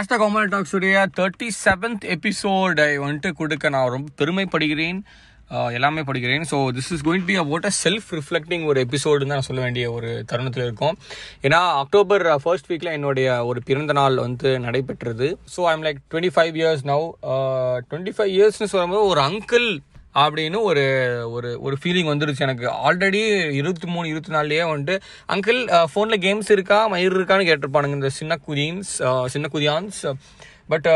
Hashtag Komal டாக்ஸுடைய thirty seventh எபிசோடை வந்துட்டு கொடுக்க நான் ரொம்ப பெருமைப்படுகிறேன். எல்லாமே படிக்கிறேன். So this is going be about a self reflecting ஒரு எபிசோடு தான் நான் சொல்ல வேண்டிய ஒரு தருணத்தில் இருக்கும். ஏன்னா அக்டோபர் ஃபர்ஸ்ட் வீக்கில் என்னுடைய ஒரு பிறந்த நாள் வந்து நடைபெற்றது. So I'm like twenty five years now twenty five இயர்ஸ்னு சொல்லும்போது ஒரு அங்கிள் அப்படின்னு ஒரு ஒரு ஒரு ஃபீலிங் வந்துருச்சு எனக்கு. ஆல்ரெடி இருபத்தி மூணு இருபத்தி நாலுலேயே வந்துட்டு அங்கிள் ஃபோனில் கேம்ஸ் இருக்கா மயிர் இருக்கான்னு கேட்டிருப்பானுங்க. இந்த சின்ன குதியன்ஸ் சின்ன குதியான்ஸ். பட்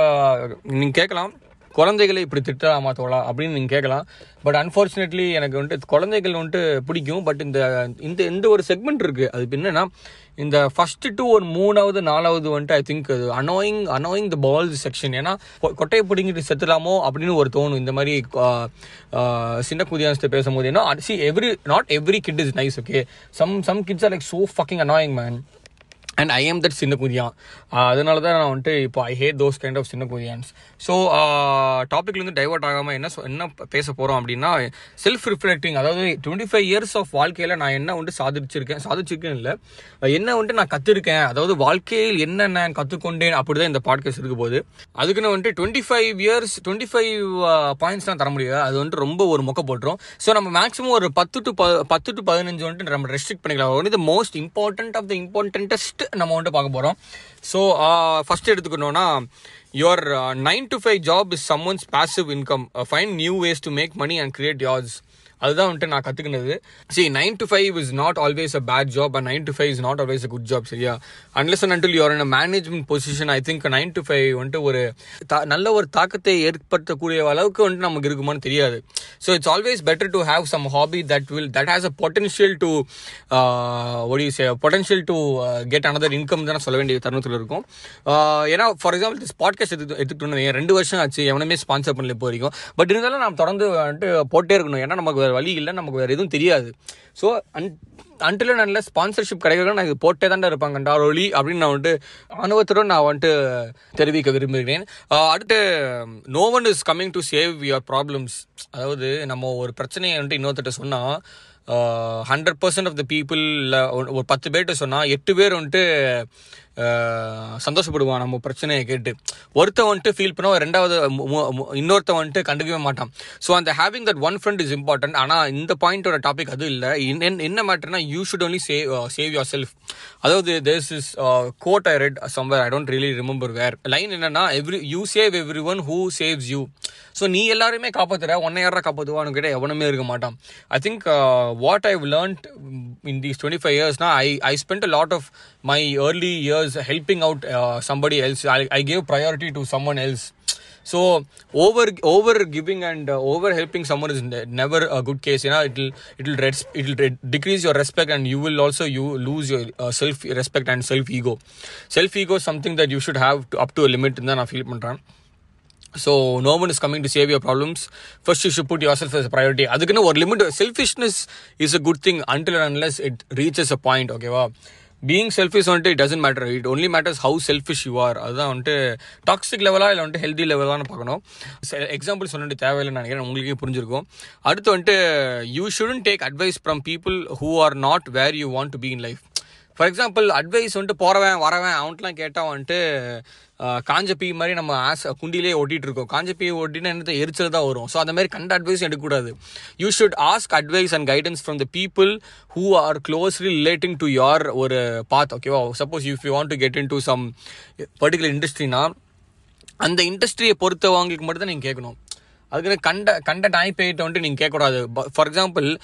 நீங்கள் கேட்கலாம். குழந்தைகளை இப்படி திட்டலாமா தோலா அப்படின்னு நீங்கள் கேட்கலாம். பட் அன்ஃபார்ச்சுனேட்லி எனக்கு வந்துட்டு குழந்தைகள் வந்துட்டு பிடிக்கும். பட் இந்த இந்த எந்த ஒரு செக்மெண்ட் இருக்குது அது என்னென்னா என்னன்னா இந்த ஃபர்ஸ்ட் டு ஒரு மூணாவது நாலாவது வந்துட்டு I think annoying annoying the balls section ஏன்னா கொட்டையை பிடிங்கிட்டு செத்துலாமோ அப்படின்னு ஒரு தோணும். இந்த மாதிரி சின்ன குதியான்ஸ்ட்டு பேசும்போது. ஏன்னா see every not every kid is nice okay some some kids are like so fucking annoying man and I am that சின்ன குதியான். அதனால தான் நான் வந்துட்டு இப்போ I hate those kind of சின்ன குதியான்ஸ். ஸோ டாபிக்லேருந்து uh, டைவர்ட் ஆகாமல் என்ன என்ன பேச போகிறோம் அப்படின்னா செல்ஃப் ரிஃப்ளெக்டிங் அதாவது டுவெண்ட்டி ஃபைவ் இயர்ஸ் ஆஃப் வாழ்க்கையில் நான் என்ன வந்துட்டு சாதிச்சிருக்கேன் சாதிச்சிருக்கேன் இல்லை என்ன வந்துட்டு நான் கற்றுருக்கேன் அதாவது வாழ்க்கையில் என்னென்ன கற்றுக்கொண்டேன் அப்படி தான் இந்த பாட்காஸ்ட் இருக்க போகுது. அதுக்குன்னு வந்துட்டு twenty five years twenty five பாயிண்ட்ஸ்லாம் தர முடியாது அது வந்துட்டு ரொம்ப ஒரு மொக்க போட்டுரும். ஸோ நம்ம மேக்ஸிமம் ஒரு பத்து டு பத்து டு பதினஞ்சு வந்துட்டு நம்ம ரெஸ்ட்ரிக்ட் பண்ணிக்கலாம். One the most important of the importantest நம்ம வந்துட்டு பார்க்க போகிறோம் ஸோ ஃபஸ்ட் uh, எடுத்துக்கணும்னா your uh, 9 to 5 job is someone's passive income. Uh, find new ways to make money and create yours அதுதான் வந்துட்டு நான் கற்றுக்கினது see nine to five is not always a bad job and nine to five is not always a good job சரியா? Unless and until you're in management position I think nine to five வந்துட்டு ஒரு தா- நல்ல ஒரு தாக்கத்தை ஏற்படுத்தக்கூடிய அளவுக்கு வந்துட்டு நமக்கு இருக்குமான்னு தெரியாது. So it's always better to have some hobby that will that has a potential to ஒடி potential to get another income தான் சொல்ல வேண்டிய தருணத்தில் இருக்கும். Uh, ஏன்னா ஃபார் எக்ஸாம்பிள் திஸ் பாட்காஸ்ட் எடுத்து எடுத்துக்கிட்டோம் ரெண்டு வருஷம் ஆச்சு எவனுமே ஸ்பான்சர் பண்ணல இப்போ வரைக்கும். பட் இருந்தாலும் நாம் தொடர்ந்து வந்துட்டு போட்டே இருக்கணும். ஏன்னா நமக்கு வேறு வழி இல்லை நமக்கு வேறு எதுவும் தெரியாது. ஸோ அன் அன்டில் நல்ல ஸ்பான்சர்ஷிப் கிடைக்கிறதுக்கு நான் இது போட்டே தான் இருப்பாங்கண்டா ஒளி அப்படின்னு நான் வந்துட்டு அனுபவத்துடன் நான் வந்துட்டு தெரிவிக்க விரும்புகிறேன். அடுத்து no one is coming to save your problems அதாவது நம்ம ஒரு பிரச்சனையை வந்துட்டு இன்னொருத்தட்ட சொன்னால் hundred percent of the people ஒரு பத்து பேர்கிட்ட சொன்னால் எட்டு பேர் வந்துட்டு சந்தோஷப்படுவான். நம்ம பிரச்சனையை கேட்டு. ஒருத்தன் வந்துட்டு ஃபீல் பண்ண ரெண்டாவது இன்னொருத்தன் வந்துட்டு கண்டுக்கவே மாட்டான். ஸோ அந்த having that one friend is important ஆனால் இந்த பாயிண்டோட டாபிக் அது இல்லை. என்ன மேட்டர்னா you should only save save yourself அதாவது there's is quote I read somewhere I don't really remember where line என்னன்னா every you save every one who saves you so நீ எல்லாருமே காப்பாத்துற உன்னை யாரா காப்பாற்றுவான்னு கேட்டால் எவனுமே இருக்க மாட்டான். I think what I learned in these twenty five இயர்ஸ்னா I I spend a lot of my early years helping out somebody else I I gave priority to someone else so over over giving and over helping someone is never a good case ஏன்னா it it will it will decrease your respect and you will also you lose your self respect and self ego self ego something that you should have up to limit தான் நான் feel பண்ணுறேன் so no one is coming to save your problems first you should put yourself priority அதுக்குன்னு ஒரு limit selfishness is a good thing until unless it reaches a point ஓகேவா being selfish வந்துட்டு it doesn't matter it only matters how selfish you are அதுதான் வந்துட்டு toxic லெவலாக இல்லை வந்துட்டு healthy லெவலான்னு பார்க்கணும். எக்ஸாம்பிள் சொல்லிட்டு தேவையில்லைன்னு நினைக்கிறேன். உங்களுக்கே புரிஞ்சிருக்கும். அடுத்து வந்துட்டு you shouldn't take advice from people who are not where you want to be in life for example advice வந்துட்டு போகிறவன் வரவன் அவன்ட்டுலாம் கேட்டால் வந்துட்டு காஞ்ச பீ மாதிரி நம்ம ஆஸ் குண்டிலே ஓட்டிகிட்டு இருக்கோம். காஞ்ச பீ ஓட்டினா என்னது எரிச்சல் தான் வரும். ஸோ அந்த மாதிரி கண்ட அட்வைஸ் எடுக்கக்கூடாது. You should ask advice and guidance from the people who are closely relating to your ஒரு பாத் ஓகேவா suppose if you want to get in to some particular இண்டஸ்ட்ரினா அந்த இண்டஸ்ட்ரியை பொறுத்தவங்களுக்கு மட்டும் தான் நீங்கள் கேட்கணும். அதுக்கு கண்ட கண்ட டைப் ஐட்டம் வந்துட்டு நீங்கள் கேட்கக்கூடாது. ஃபார் எக்ஸாம்பிள்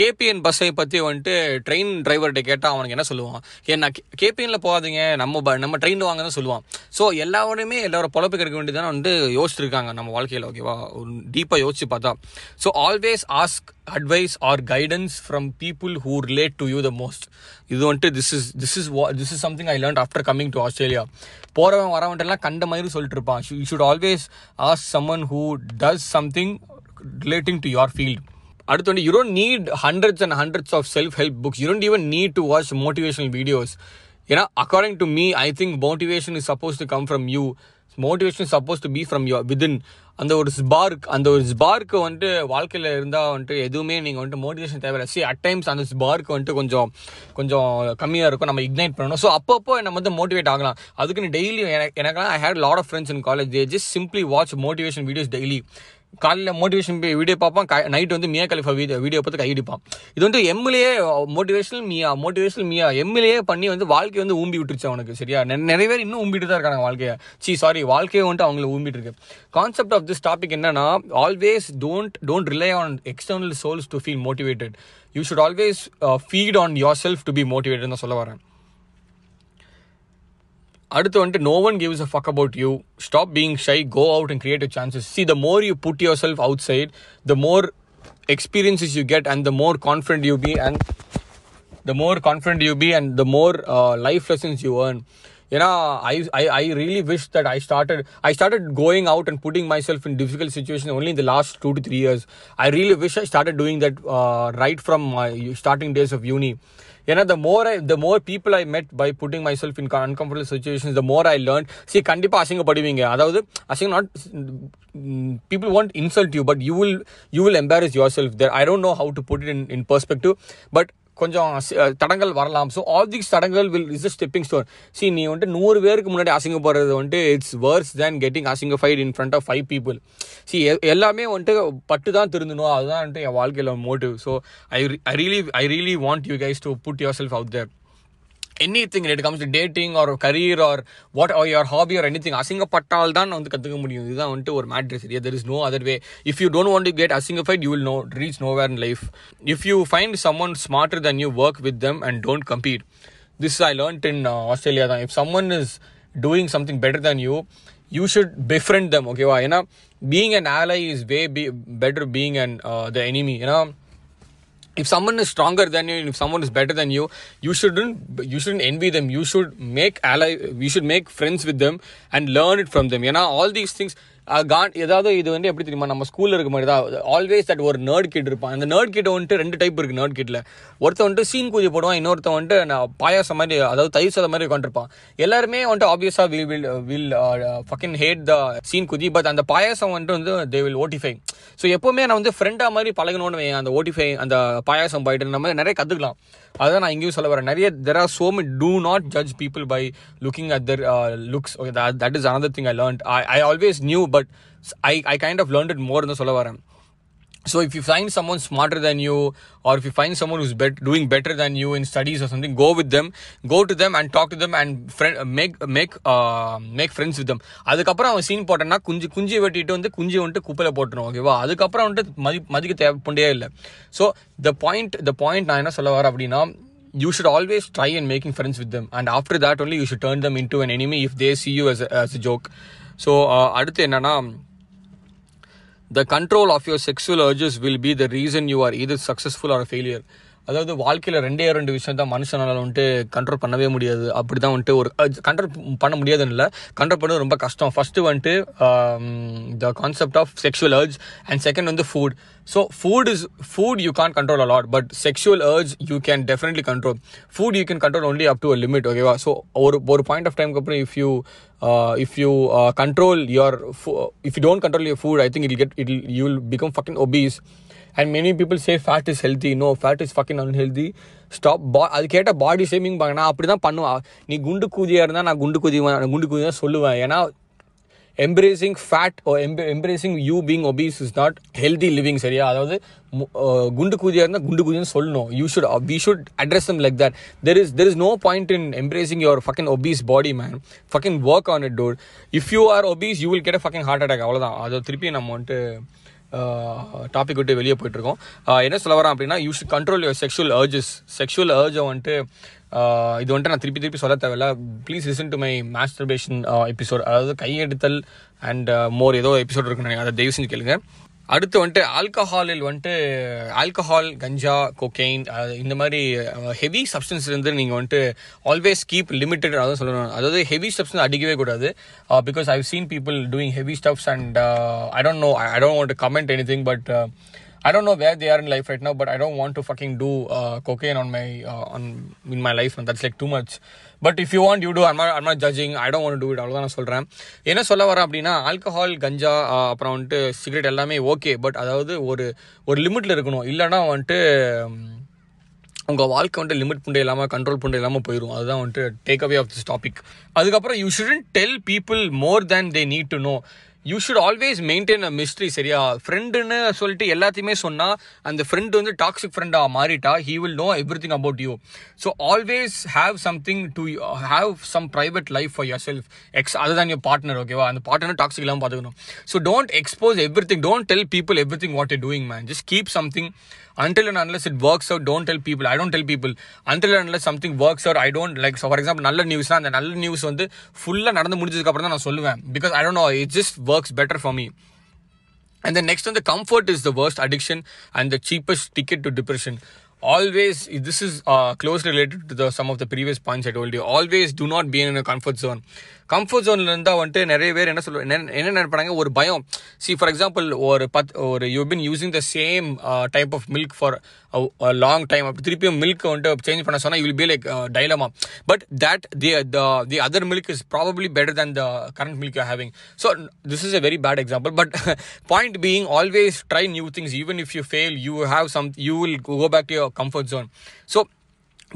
கேபிஎன் பஸ்ஸை பற்றி வந்துட்டு ட்ரெயின் டிரைவர்கிட்ட கேட்டால் அவனுக்கு என்ன சொல்லுவான்? ஏன்னா கேபிஎனில் போகாதீங்க. நம்ம ப- நம்ம ட்ரெயின் வாங்க தான் சொல்லுவான். ஸோ எல்லாரோடையுமே எல்லாரும் பொழப்பு கிடைக்க வேண்டியதானே வந்து யோசிச்சிருக்காங்க நம்ம வாழ்க்கையில் ஓகேவா டீப்பாக யோசிச்சு பார்த்தா. So always ask advice or guidance from people who relate to you the most இது வந்துட்டு this is this is this is something I learn after coming to Australia போகிறவன் வரவன்ட்டெல்லாம் கண்ட மாதிரி சொல்லிட்டு இருப்பான் you should always ask someone who does something relating to your field அடுத்து வந்து you don't need hundreds and hundreds of self help books you don't even need to watch motivational videos ஏன்னா according to me I think motivation is suppose to come from you motivation suppose to be from your within அந்த ஒரு spark அந்த ஒரு spark வந்துட்டு வாழ்க்கையில் இருந்தால் வந்துட்டு எதுவுமே நீங்கள் வந்துட்டு மோட்டிவேஷன் தேவையில்லை. சி அட் டைம்ஸ் அந்த ஸ்பார்க் வந்துட்டு கொஞ்சம் கொஞ்சம் கம்மியாக இருக்கும். நம்ம இக்னைட் பண்ணணும். ஸோ அப்பப்போ நம்ம வந்து மோட்டிவேட் ஆகலாம். அதுக்குன்னு டெய்லி எனக்கு எனக்குலாம் I hate lot of friends in college they just simply watch motivation videos daily காலையில் மோட்டிவேஷன் வீடியோ பார்ப்பான். நைட் வந்து மியா கலிஃபா வீடியோ வீடியோ பார்த்து கையடிப்பான் இது வந்து MLA motivational Mia motivational Mia MLA பண்ணி வந்து வாழ்க்கை வந்து ஊம்பி விட்டுருச்சு அவனுக்கு சரியா? நெ- நிறைய பேர் இன்னும் ஊம்பிட்டு தான் இருக்காங்க வாழ்க்கையை. சி சாரி வாழ்க்கையை வந்துட்டு அவங்கள ஊம்பிட்டு இருக்கு. கான்செப்ட் ஆஃப் திஸ் டாபிக் என்னன்னா always don't don't rely on external sources to feel motivated you should always feed on yourself to be motivated தான் சொல்ல வரேன். அடுத்து வந்துட்டு no one gives a fuck about you stop being shy go out and creative chances see the more you put yourself outside the more experiences you get and the more confident you be and the more confident you be and the more uh, life lessons you earn you know I, I i really wish that i started i started going out and putting myself in difficult situations only in the last two to three years i really wish i started doing that uh, right from my starting days of uni you know the more I, the more people i met by putting myself in uncomfortable situations the more i learned see கண்டிப்பா அசிங்கப்படுவீங்க அதாவது அசிங்கம் not people won't insult you but you will you will embarrass yourself there i don't know how to put it in in perspective but கொஞ்சம் அசி- தடங்கள் வரலாம். So all these தடங்கள் will is a stepping stone see நீ வந்துட்டு நூறு பேருக்கு முன்னாடி அசிங்கப்படுறது வந்துட்டு it's worse than getting அசிங்கஃபைட் in front of five people see எல்லாமே வந்துட்டு பட்டு தான் திருந்தணும். அதுதான் வந்துட்டு என் வாழ்க்கையில் motive so I I really I really want you guys to put yourself out there anything when it comes to dating or career or what or your hobby or anything அசிங்கப்பட்டால் தான் வந்து கற்றுக்க முடியும் இதுதான் வந்துட்டு ஒரு மேட்ரு சரியா there is no other way if you don't want to get அசிங்கஃபைட் you will know reach nowhere in life if you find someone smarter than you work with them and don't compete this I learned in uh, Australia தான் if someone is doing something better than you you should befriend them okay why ஏன்னா being an ally is way be better being an uh, the enemy you know if someone is stronger than you and if someone is better than you you shouldn't you shouldn't envy them. You should make ally you should make friends with them and learn it from them. You know all these things கான் ஏதாவது இது வந்து எப்படி தெரியுமா நம்ம ஸ்கூலில் இருக்க மாதிரி தான். ஆல்வேஸ் தட் ஒரு நர்ட் கிட் இருப்பான். அந்த நர்ட் கிட்ட வந்துட்டு ரெண்டு டைப் இருக்குது நர்ட் கிட்டில் ஒருத்தன் வந்துட்டு சீன் கூதி போடுவான் இன்னொருத்தன் வந்துட்டு நான் பாயாசம் மாதிரி அதாவது தயிர் சாதம் மாதிரி உட்காந்துருப்பான் எல்லாருமே வந்துட்டு ஆப்வியஸாக will will will fucking hate the scene குதி பட் அந்த பாயாசம் வந்துட்டு வந்து தே வில் ஓட்டிஃபை ஸோ எப்போவுமே நான் வந்து ஃப்ரெண்டாக மாதிரி பழகணும்னு வையேன். அந்த ஓட்டிஃபை அந்த பாயாசம் போயிட்டு நம்ம நிறைய கற்றுக்கலாம் அதான் நான் இங்கேயும் சொல்ல வரேன். நிறைய தெர் ஆர் சோ மெட் do not judge people by looking at their looks okay that is another thing I learn I I always knew but I I kind of learned it more தான் சொல்ல வரேன் So if you find someone smarter than you, or if you find someone who's bet- doing better than you in studies or something, go with them, go to them and talk to them and friend make make uh, make friends with them. அதுக்கப்புறம் அவன் scene போட்டேன்னா குஞ்சு குஞ்சு வெட்டிட்டு வந்து குஞ்சு வந்துட்டு குப்பையில போட்டுரும் ஓகேவா அதுக்கப்புறம் வந்துட்டு மதி மதிக்க தேவைப்பண்டே இல்லை so the point the point நான் என்ன சொல்ல வரேன் அப்படின்னா you should always try and making friends with them and after that only you should turn them into an enemy if they see you as a, as a joke so அடுத்து என்னன்னா the control of your sexual urges will be the reason you are இது successful or failure அதாவது வாழ்க்கையில் ரெண்டே ரெண்டு விஷயம் தான் மனுஷனால் வந்துட்டு கண்ட்ரோல் பண்ணவே முடியாது. அப்படி தான் வந்துட்டு ஒரு கண்ட்ரோல் பண்ண முடியாதுன்னு இல்லை கண்ட்ரோல் பண்ணது ரொம்ப கஷ்டம். ஃபஸ்ட்டு வந்துட்டு the concept of sexual urge and second வந்து food so food is food you can control a lot but sexual urge you can definitely control food you can control only up to a limit ஓகேவா so ஒரு ஒரு point of டைம்க்கு அப்புறம் if you if you control your if you don't control your food I think I'll get it you will become fucking obese and many people say fat is healthy no fat is fucking unhealthy stop பா அது கேட்ட body shaming பாங்க நான் அப்படி தான் பண்ணுவேன். நீ குண்டு கூதியாக இருந்தால் நான் குண்டு கூதி நான் குண்டு கூதி தான் சொல்லுவேன். ஏன்னா embracing fat embracing you being obese is not healthy living சரியா? அதாவது குண்டு கூதியாக இருந்தால் குண்டு கூதின்னு சொல்லணும். You should we should address them like that there is there is no point in embracing your fucking obese body man fucking work on it door if you are obese you will get fucking heart attack அவ்வளோதான் அதை திருப்பி நம்ம வந்துட்டு topic விட்டு வெளியே போயிட்டுருக்கோம். என்ன சொல்ல வரேன் அப்படின்னா you should control your sexual urges sexual அர்ஜை வந்துட்டு இது வந்துட்டு நான் திருப்பி திருப்பி சொல்ல தேவையில்ல. Please listen to my masturbation episode அதாவது கையெடுத்தல் அண்ட் மோர் ஏதோ எபிசோட் இருக்குன்னு நினைக்கிறேன். அதை தயவு செஞ்சு கேளுங்க. அடுத்து வந்துட்டு ஆல்கஹாலில் வந்துட்டு ஆல்கஹால் கஞ்சா கொக்கெயின் இந்த மாதிரி ஹெவி சப்ஸ்டன்ஸ் இருந்து நீங்கள் வந்துட்டு ஆல்வேஸ் கீப் லிமிட்டட் அதான் சொல்லணும். அதாவது ஹெவி சப்ஸ்டன்ஸ் அடிக்கவே கூடாது. Because I've seen people doing heavy stuffs and I don't know I don't want comment anything but I don't know where they are in life right now, but I don't want to fucking do uh, cocaine on my uh, on in my life, and that's like too much. But if you want you to அம்மா அம்மா judging I judging. I don't அவ்வளோதான் நான் சொல்கிறேன் என்ன சொல்ல வரேன் அப்படின்னா alcohol கஞ்சா uh, அப்புறம் வந்துட்டு சிகரெட் எல்லாமே ஓகே பட் அதாவது ஒரு ஒரு லிமிட்டில் இருக்கணும். இல்லைன்னா வந்துட்டு உங்கள் வாழ்க்கை வந்துட்டு லிமிட் பண்ண இல்லாமல் கண்ட்ரோல் பண்ண இல்லாமல் போயிடும் அதுதான் வந்துட்டு take away of this topic அதுக்கப்புறம் you shouldn't tell people more than they need to know you should always maintain a mystery சரியா? ஃப்ரெண்டுன்னு சொல்லிட்டு எல்லாத்தையுமே சொன்னால் அந்த ஃப்ரெண்ட் வந்து டாக்ஸிக் ஃப்ரெண்டாக மாறிட்டா he will know everything about you so always have something to have some private life for yourself ex அதுதான் your partner ஓகேவா அந்த பார்ட்னர் டாக்ஸிக் இல்லாமல் பார்த்துக்கணும் so don't expose everything don't tell people everything what you doing man just keep something until and unless it works out don't tell people i don't tell people until and unless something works out i don't like so for example நல்ல நியூஸ்னா அந்த நல்ல news வந்து ஃபுல்லாக நடந்து முடிஞ்சதுக்கப்புறம் தான் நான் சொல்லுவேன் because I don't know it just works better for me and then next வந்து comfort is the worst addiction and the cheapest ticket to depression always this is close related to the some of the previous points I told you always do not be in a comfort zone comfort ஜோனில் இருந்தால் வந்துட்டு நிறைய பேர் என்ன சொல்லுவாங்க என்ன என்ன நினைப்பாங்க ஒரு பயம். சி ஃபார் எக்ஸாம்பிள் ஒரு பத் ஒரு you been using the same type of milk for long time அப்படி திருப்பியும் மில்க் வந்துட்டு சேஞ்ச் பண்ண சொன்னால் you be like dilemma but that the the other milk is probably better than the current milk you having so this is a very bad example but point being always try new things even if you fail you have some you will go back to your comfort zone so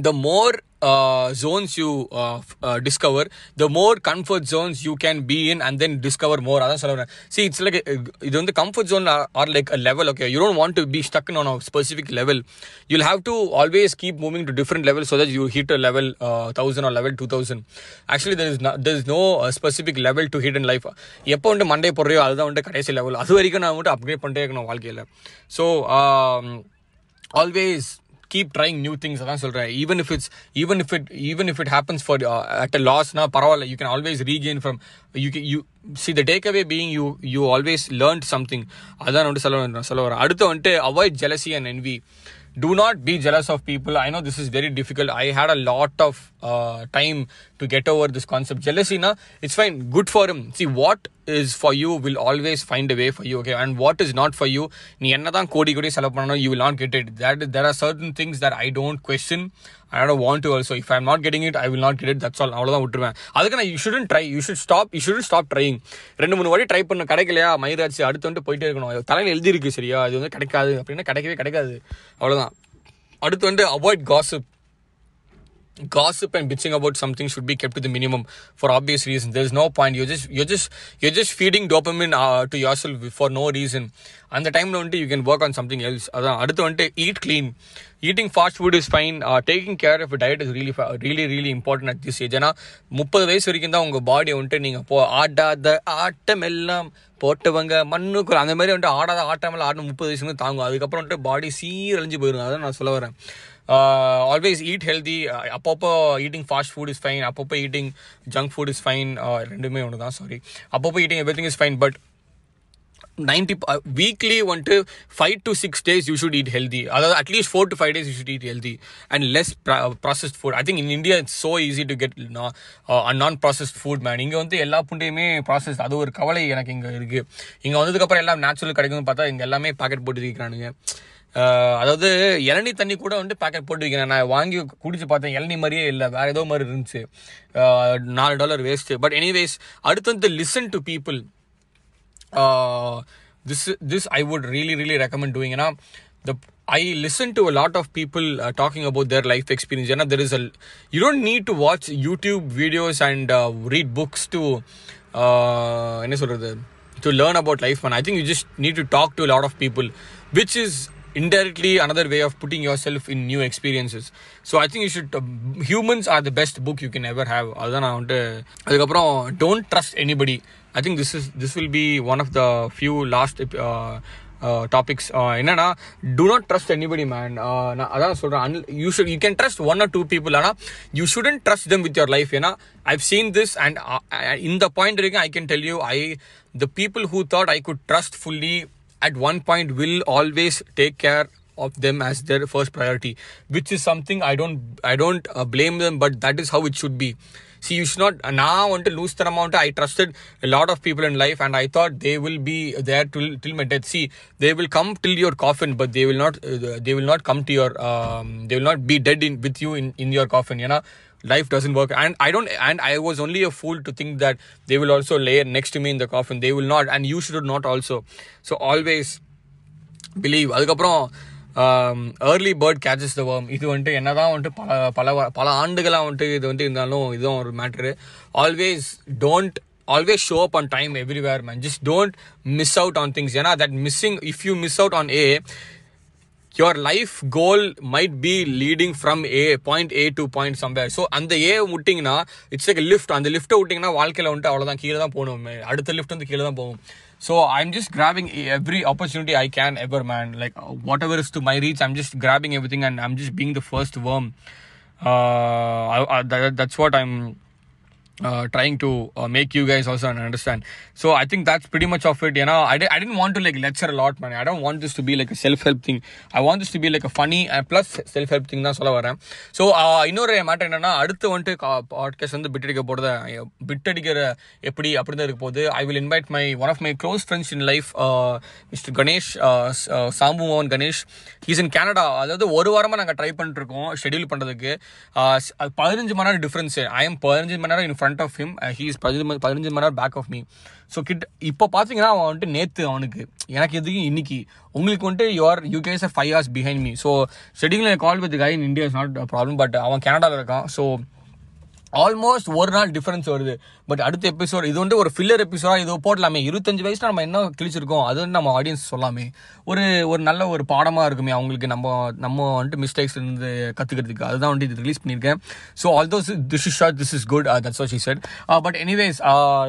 the more uh, zones you uh, f- uh, discover, the more comfort zones you can be in, and then discover more. அதான் சொல்ல வரேன். See, it's like a, இது வந்து comfort zone are, are like a level. Okay, you don't want to be stuck in on a specific level. You'll have to always keep moving to different levels so that you hit a level uh, thousand or level two thousand. Actually, there is no, there is no uh, specific level to hit in life. எப்போ வந்து Monday போடுறியோ அதுதான் வந்து கடைசி level அது வரைக்கும் நான் வந்துட்டு அப்கிரேட் பண்ணிட்டே இருக்கணும் வாழ்க்கையில் so always keep trying new things அதான் சொல்கிறேன் even if it's even if it even if it happens for at a லாஸ்னா பரவாயில்ல. You can always regain from you you see the takeaway being you you always learn something அதான் வந்துட்டு சொல்ல வரேன் சொல்ல வரேன். அடுத்து வந்துட்டு avoid jealousy and envy do not be jealous of people I know this is very difficult I had a lot of time to get over this concept ஜெலசினா it's fine good for good for is for you will always find way for you okay and what is not for you நீ என்ன தான் கோடி கோடி செலவு பண்ணணும் you will not get it that there are certain things that I don't question I don't want to also if I am not getting it I will not get it that's all அவ்வளோதான் விட்டுருவேன் அதுக்கு நான் you shouldn't try you should stop you shouldn't stop trying ரெண்டு மூணு வாட்டி try பண்ண கிடைக்கலையா மயிராச்சு அடுத்து வந்துட்டு போயிட்டே இருக்கணும் தலையில் எழுதிருக்கு சரியா அது வந்து கிடைக்காது அப்படின்னா கிடைக்கவே கிடைக்காது அவ்வளோதான் அடுத்து வந்து avoid gossip gossip and bitching about something should be kept to the minimum for obvious reasons. There's no point. You're just you're just you're just feeding dopamine uh, to yourself for no reason. அந்த டைமில் வந்துட்டு you can work on something else அதான் அடுத்து வந்துட்டு eat clean eating fast food is fine taking care of diet is really really really important at this age ஏன்னா முப்பது வயசு வரைக்கும் தான் உங்கள் பாடியை வந்துட்டு நீங்கள் போ ஆடாத ஆட்டம் எல்லாம் போட்டவங்க மண்ணுக்கு அந்த மாதிரி வந்துட்டு ஆடாத ஆட்டம் எல்லாம் ஆடணும் முப்பது வயசுக்கு தாங்கும். அதுக்கப்புறம் வந்துட்டு பாடி சீரழிஞ்சு போயிடும் அதான் நான் சொல்ல வரேன். ஆல்வேஸ் ஈட் ஹெல்தி அப்பப்போ eating fast food is fine அப்பப்போ eating junk food is fine ரெண்டுமே ஒன்று தான் சாரி அப்பப்போ eating everything is fine but ninety weekly வந்துட்டு five to six days you should eat healthy அதாவது at least four to five days you should eat healthy and less processed food I think in India it's so easy to get non processed food man இங்கே வந்து எல்லா புண்டையுமே process அது ஒரு கவலை எனக்கு இங்கே இருக்குது இங்கே வந்ததுக்கப்புறம் எல்லாம் நேச்சுரல் கிடைக்கும்னு பார்த்தா இங்கே எல்லாமே பாக்கெட் போட்டு இருக்கிறானுங்க அதாவது இளநீ தண்ணி கூட வந்து பேக்கெட் போட்டு வைக்கிறேன் நான் வாங்கி குடிச்சு பார்த்தேன் இளநீ மாதிரியே இல்லை வேறு ஏதோ மாதிரி இருந்துச்சு நாலு டாலர் வேஸ்ட்டு பட் எனிவேஸ் அடுத்து வந்து listen to people this this I would really really recommend doing ஏன்னா the I listen to a lot of people talking about their life experience ஏன்னா there is all you don't need to watch YouTube videos and read books to என்ன சொல்கிறது to learn about life man I think you just need to talk to lot of people which is indirectly another way of putting yourself in new experiences so I think you should humans are the best book you can ever have அதுதான் நான் வந்துட்டு அதுக்கப்புறம் don't trust anybody I think this is this will be one of the few last topics என்னன்னா do not trust anybody man நான் அதான் சொல்கிறேன் and you should you can trust one or two people ஆனால் you shouldn't trust them with your life ஏன்னா I've seen this and இந்த point வரைக்கும் I can tell you I the people who thought I could trust fully at one point will always take care of them as their first priority which is something i don't i don't uh, blame them but that is how it should be. See you should not uh, now want to lose the amount. I trusted a lot of people in life and i thought they will be there till till my death. See they will come till your coffin but they will not uh, they will not come to your um, they will not be dead in with you in in your coffin you know? Life doesn't work. And i don't and i was only a fool to think that they will also lay next to me in the coffin. They will not and you should not also. So always believe. அதுக்கப்புறம் early bird catches the worm இது வந்துட்டு என்னதான் வந்துட்டு பல பல வ- பல ஆண்டுகளாக வந்துட்டு இது வந்து இருந்தாலும் இதுவும் ஒரு matter always don't always show up on time everywhere man just don't miss out on things ஏன்னா that missing if you miss out on a your life goal might be leading from a point a to point somewhere. So அந்த ஏ விட்டிங்கன்னா it's like lift அந்த லிஃப்ட்டை விட்டிங்கன்னா வாழ்க்கையில் வந்துட்டு அவ்வளோதான் கீழே தான் போகணும். அடுத்த லிஃப்ட் வந்து கீழே தான் போகும். So I'm just grabbing every opportunity I can ever man like whatever is to my reach I'm just grabbing everything and I'm just being the first worm that's what I'm uh, trying to uh, make you guys also understand. So I think that's pretty much of it. You know, I, di- I didn't want to like lecture a lot, man. I don't want this to be like a self help thing. I want this to be like a funny and plus self help thing தான் சொல்ல வரேன் so uh, இன்னொரு matter என்னன்னா அடுத்து வந்துட்டு podcast வந்து bit அடிக்க போகிறத பிட் அடிக்கிற எப்படி அப்படி தான் இருக்க போகுது I will invite my one of my close friends in life mister Ganesh Sambu மோகன் கணேஷ் ஹீஸ் இன் கனடா அதாவது ஒரு வாரமாக நாங்கள் ட்ரை பண்ணிட்டு இருக்கோம் ஷெடியூல் பண்ணுறதுக்கு uh, பதினஞ்சு மணி நேரம் டிஃப்ரென்ஸ் ஐ எம் பதினஞ்சு மணி நேரம் ஃப்ரண்ட் ஆஃப் ஹிம் ஹீஸ் பதினஞ்சு பதினஞ்சு மணி நேரம் பேக் ஆஃப் மீ ஸோ கிட்ட இப்போ பார்த்தீங்கன்னா அவன் வந்துட்டு நேற்று அவனுக்கு எனக்கு எதுக்கு இன்னைக்கு? உங்களுக்கு வந்துட்டு your you guys five hours behind me so schedule call with guy in India is not problem but அவன் கனடாவில் இருக்கான். ஸோ ஆல்மோஸ்ட் ஒரு நாள் டிஃபரன்ஸ் வருது. பட் அடுத்த எபிசோட் இது வந்து ஒரு ஃபில்லர் எபிசோடா இது போடலாமே. இருபத்தஞ்சு வயசு நம்ம என்ன கிழிச்சிருக்கோம்? அது வந்து நம்ம ஆடியன்ஸ் சொல்லாமே. ஒரு ஒரு நல்ல ஒரு பாடமாக இருக்குமே அவங்களுக்கு நம்ம நம்ம வந்துட்டு மிஸ்டேக்ஸ் இருந்து கற்றுக்கிறதுக்கு அதுதான் வந்துட்டு இது ரிலீஸ் பண்ணியிருக்கேன். So all those this is short this is good that's what she said but anyways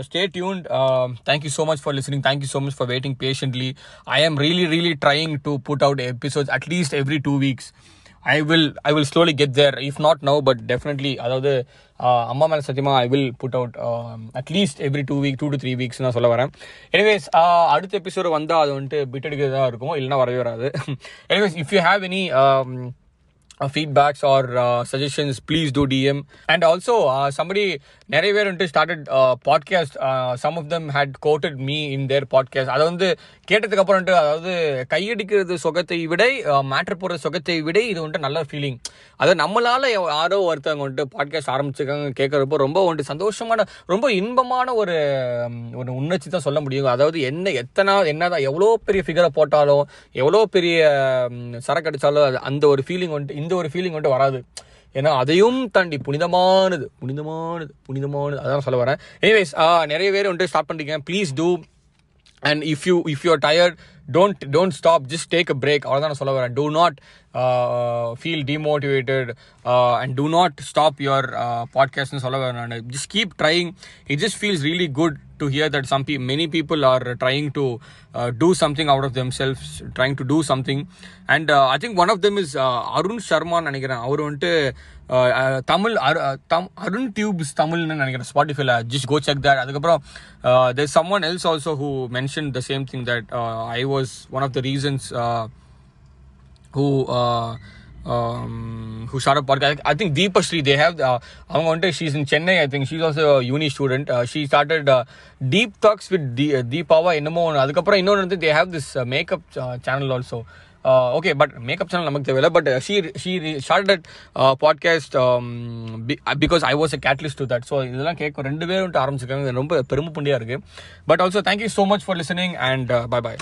stay tuned thank you so much for listening thank you so much for waiting patiently I am really really trying to put out episodes at least every two weeks I will I will slowly get there if not now but definitely அதாவது அம்மா மேலே சத்தியமாக I will put out at least every two week two to three weeks நான் சொல்ல வரேன். Anyways அடுத்த episode வந்தால் அது வந்துட்டு பிட் எடுக்கிறதா இருக்கும். இல்லைன்னா வரவே வராது. Anyways if you have any feedbacks or suggestions please do DM and also somebody நிறைய பேர் வந்துட்டு started podcast some of them had quoted me in their podcast அதை வந்து கேட்டதுக்கப்புறம் வந்துட்டு அதாவது கையடிக்கிறது சுகத்தை விட மேட்ரு uh, போடுற சுகத்தை விட இது வந்துட்டு நல்ல ஃபீலிங் அதாவது நம்மளால் யாரோ ஒருத்தவங்க வந்துட்டு பாட்காஸ்ட் ஆரம்பிச்சிருக்காங்க கேட்குறப்போ ரொம்ப வந்துட்டு சந்தோஷமான ரொம்ப இன்பமான ஒரு ஒரு உணர்ச்சி தான் சொல்ல முடியும். அதாவது என்ன எத்தனை என்னதான் எவ்வளோ பெரிய ஃபிகரை போட்டாலும் எவ்வளோ பெரிய சரக்கு அடித்தாலும் அது அந்த ஒரு ஃபீலிங் வந்துட்டு இந்த ஒரு ஃபீலிங் வந்துட்டு வராது. ஏன்னா அதையும் தாண்டி புனிதமானது புனிதமானது புனிதமானது. அதான் சொல்ல வரேன். எனிவேஸ் நிறைய பேர் வந்துட்டு ஸ்டார்ட் பண்ணிருக்கேன் please do and if you if you are tired don't don't stop just take a break அவ்வளோ தான் சொல்ல வரேன் do not feel demotivated and do not stop your பாட்காஸ்ட்னு சொல்ல வரேன் நான் just keep trying it just feels really good to hear that some be many people are trying to do something out of them self trying to do something and I think one of them is Arun சர்மான்னு நினைக்கிறேன் அவர் வந்துட்டு தமிழ் அரு- uh, தம் Arun tubes தமிழ்னு நினைக்கிறேன் ஸ்பாட்டிஃபைல just go check that அதுக்கப்புறம் there someone else also who mention the same thing that I was one of the reasons who uh, um, who started podcast. I think Deepa Shri, they have uh, அவங்க வந்துட்டு she's in Chennai. I think she's also a uni student. Uh, she started uh, Deep Talks with D, Deepawa என்னமோ ஒன்று அதுக்கப்புறம் they have this uh, makeup uh, channel also. Okay but makeup channel நமக்கு தேவையில்லை but she she short podcast because I was a catalyst to that so இதெல்லாம் கேட்கும் ரெண்டு பேரும் ஆரம்பிச்சிருக்காங்க ரொம்ப பெருமை புண்டியாக இருக்குது but also thank you so much for listening and bye bye